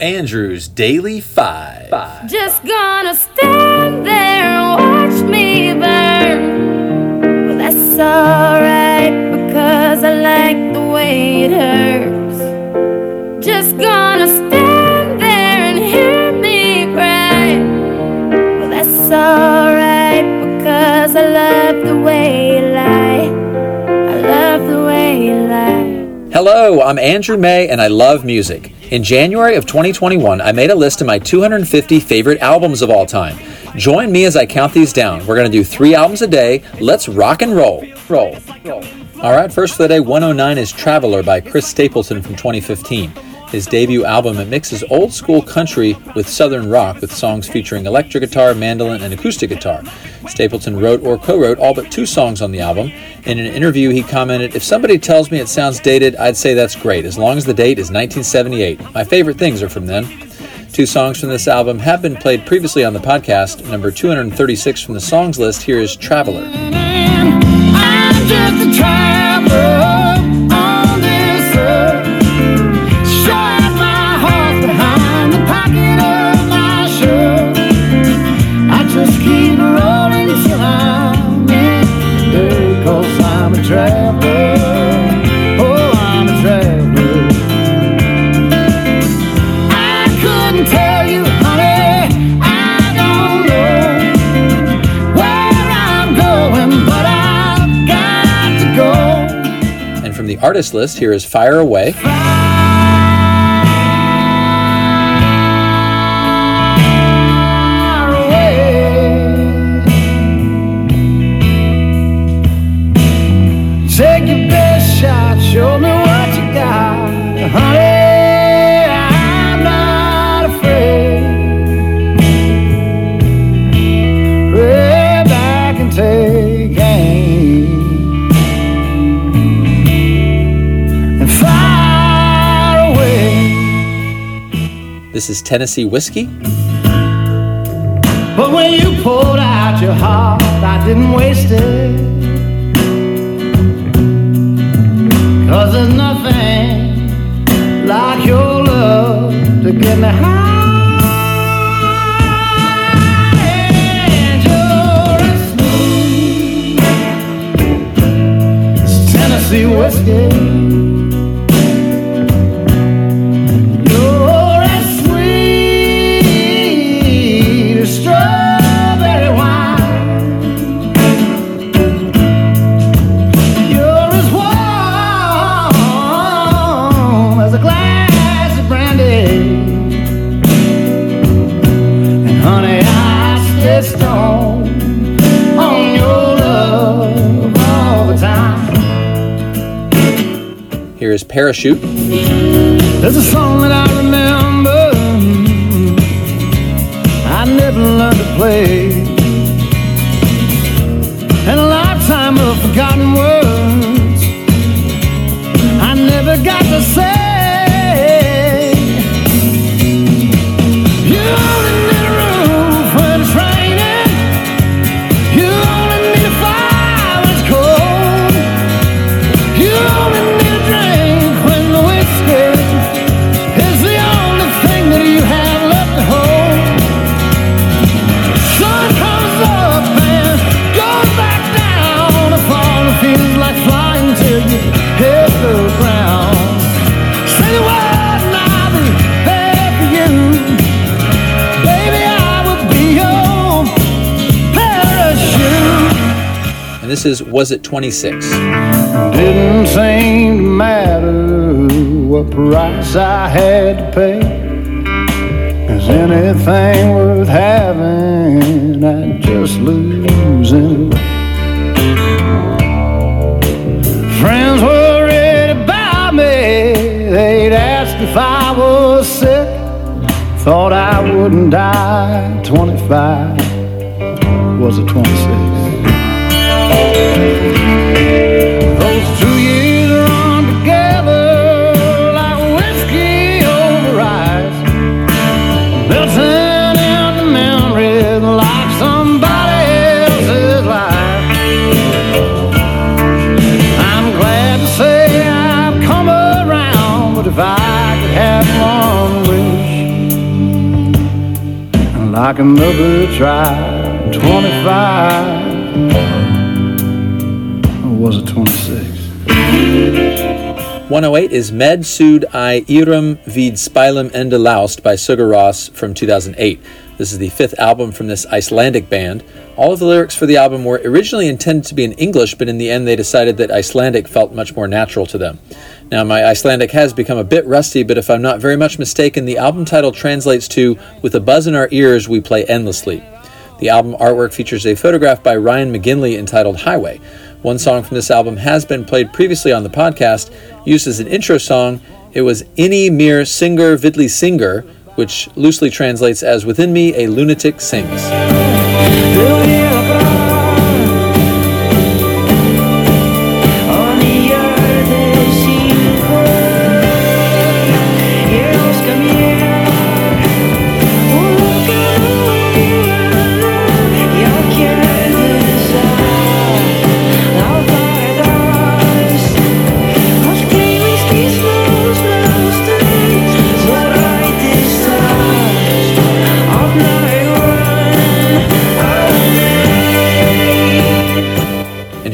Andrew's Daily Five. Just gonna stand there and watch me burn. Well, that's alright because I like the way it hurts. Hello, I'm Andrew May and I love music. In January of 2021, I made a list of my 250 favorite albums of all time. Join me as I count these down. We're going to do three albums a day. Let's rock and roll. Roll. roll. All right, first for the day 109 is Traveler by Chris Stapleton from 2015. His debut album, it mixes old school country with southern rock with songs featuring electric guitar, mandolin, and acoustic guitar. Stapleton wrote or co wrote all but two songs on the album. In an interview, he commented, If somebody tells me it sounds dated, I'd say that's great, as long as the date is 1978. My favorite things are from then. Two songs from this album have been played previously on the podcast. Number 236 from the songs list here is Traveler. Artist list, here is Fire Away. Far This is Tennessee Whiskey. But when you out your heart, I didn't waste it. Cause there's nothing like your love to get me high. Whiskey. Is Parachute. There's a song that I remember. I never learned to play. This is Was It 26? Didn't seem to matter what price I had to pay. Is anything worth having? I'd just lose anyway. Friends worried about me. They'd ask if I was sick. Thought I wouldn't die. 25 was a 26. Like another tribe. 25. Was it 26? 108 is Med Sud I Irum vid Spilum Ende Laust by Sigur Rós from 2008. This is the fifth album from this Icelandic band. All of the lyrics for the album were originally intended to be in English, but in the end they decided that Icelandic felt much more natural to them. Now, my Icelandic has become a bit rusty, but if I'm not very much mistaken, the album title translates to With a Buzz in Our Ears, We Play Endlessly. The album artwork features a photograph by Ryan McGinley entitled Highway. One song from this album has been played previously on the podcast, used as an intro song. It was Inni Mere Singer Vidli Singer, which loosely translates as Within Me a Lunatic Sings.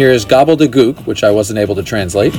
Here is Gobbledigook, which I wasn't able to translate.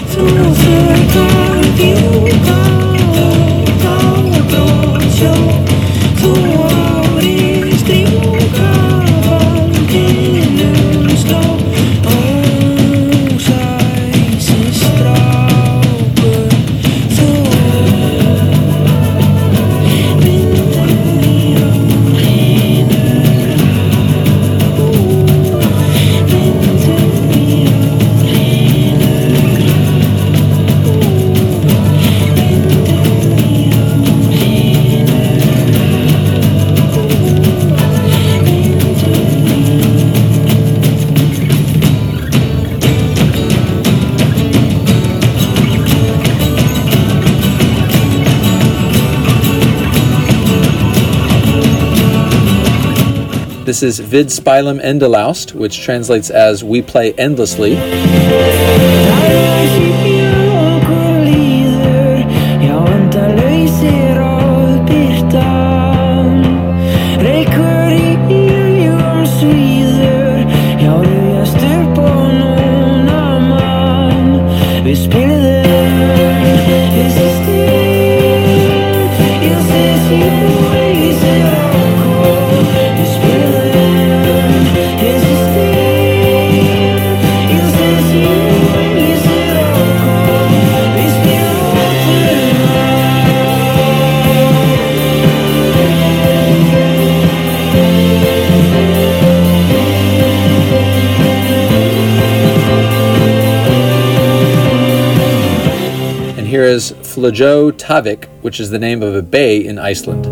This is Við spilum endalaust, which translates as We Play Endlessly. Tavik, which is the name of a bay in Iceland.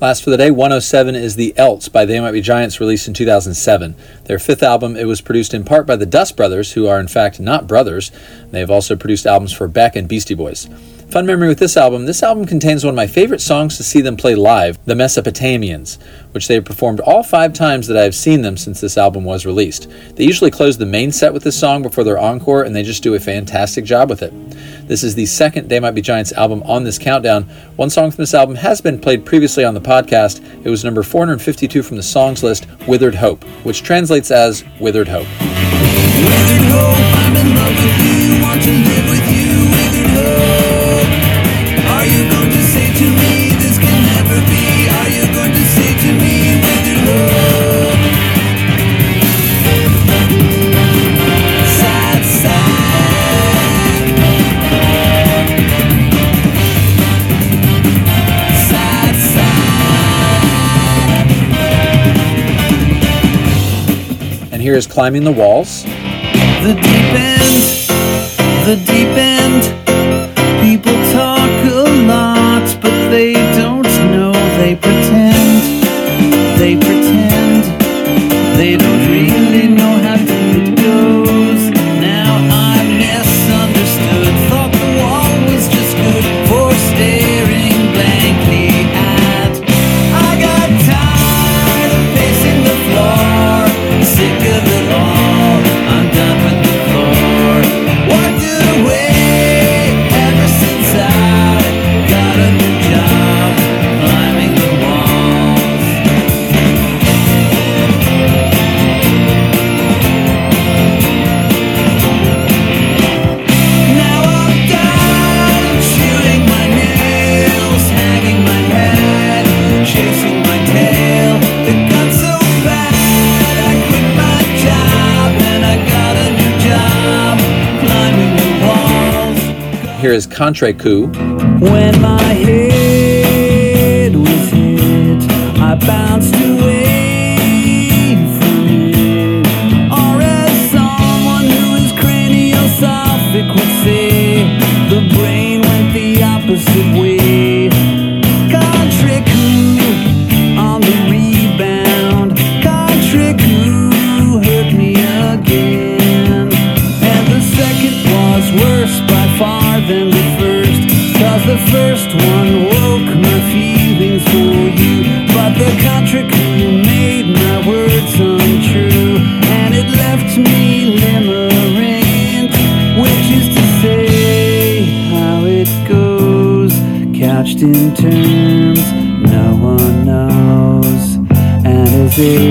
Last for the day, 107 is The Else by They Might Be Giants, released in 2007. Their fifth album, it was produced in part by the Dust Brothers, who are in fact not brothers. They have also produced albums for Beck and Beastie Boys. Fun memory with this album this album contains one of my favorite songs to see them play live, The Mesopotamians, which they have performed all five times that I have seen them since this album was released. They usually close the main set with this song before their encore, and they just do a fantastic job with it. This is the second They Might Be Giants album on this countdown. One song from this album has been played previously on the podcast. It was number 452 from the songs list, Withered Hope, which translates as Withered Hope. Withered hope, is Climbing the Walls. The Here is Contrecoup. When my head was hit, I bounced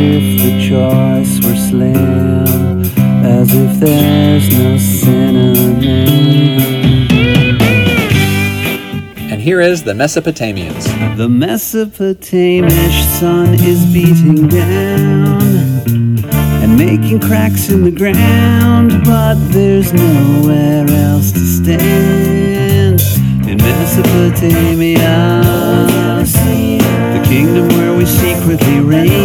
if the choice were slim. As if there's no synonym. And here is The Mesopotamians. The Mesopotamish sun is beating down and making cracks in the ground, but there's nowhere else to stand. In Mesopotamia, the kingdom where we secretly reign,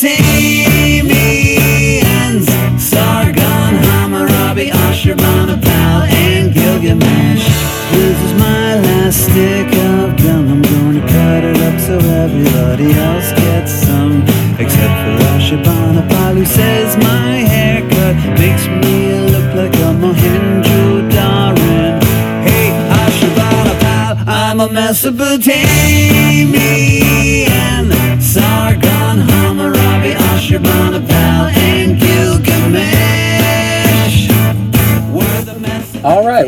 Mesopotamians. Sargon, Hammurabi, Ashurbanipal, and Gilgamesh. This is my last stick of gum. I'm gonna cut it up so everybody else gets some. Except for Ashurbanipal, who says my haircut makes me look like a Mohenjo-Daran. Hey, Ashurbanipal, I'm a Mesopotamian.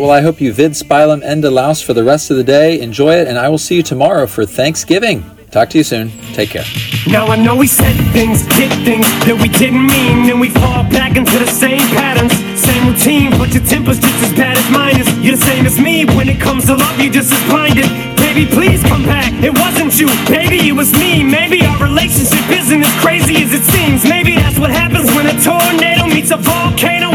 Well, I hope you vid spilum endelaus for the rest of the day. Enjoy it, and I will see you tomorrow for Thanksgiving. Talk to you soon. Take care. Now I know we said things, did things that we didn't mean, and we fall back into the same patterns, same routine. But your temper's just as bad as mine is. You're the same as me when it comes to love. You're just as blinded. Baby, please come back. It wasn't you, baby, it was me. Maybe our relationship isn't as crazy as it seems. Maybe that's what happens when a tornado meets a volcano.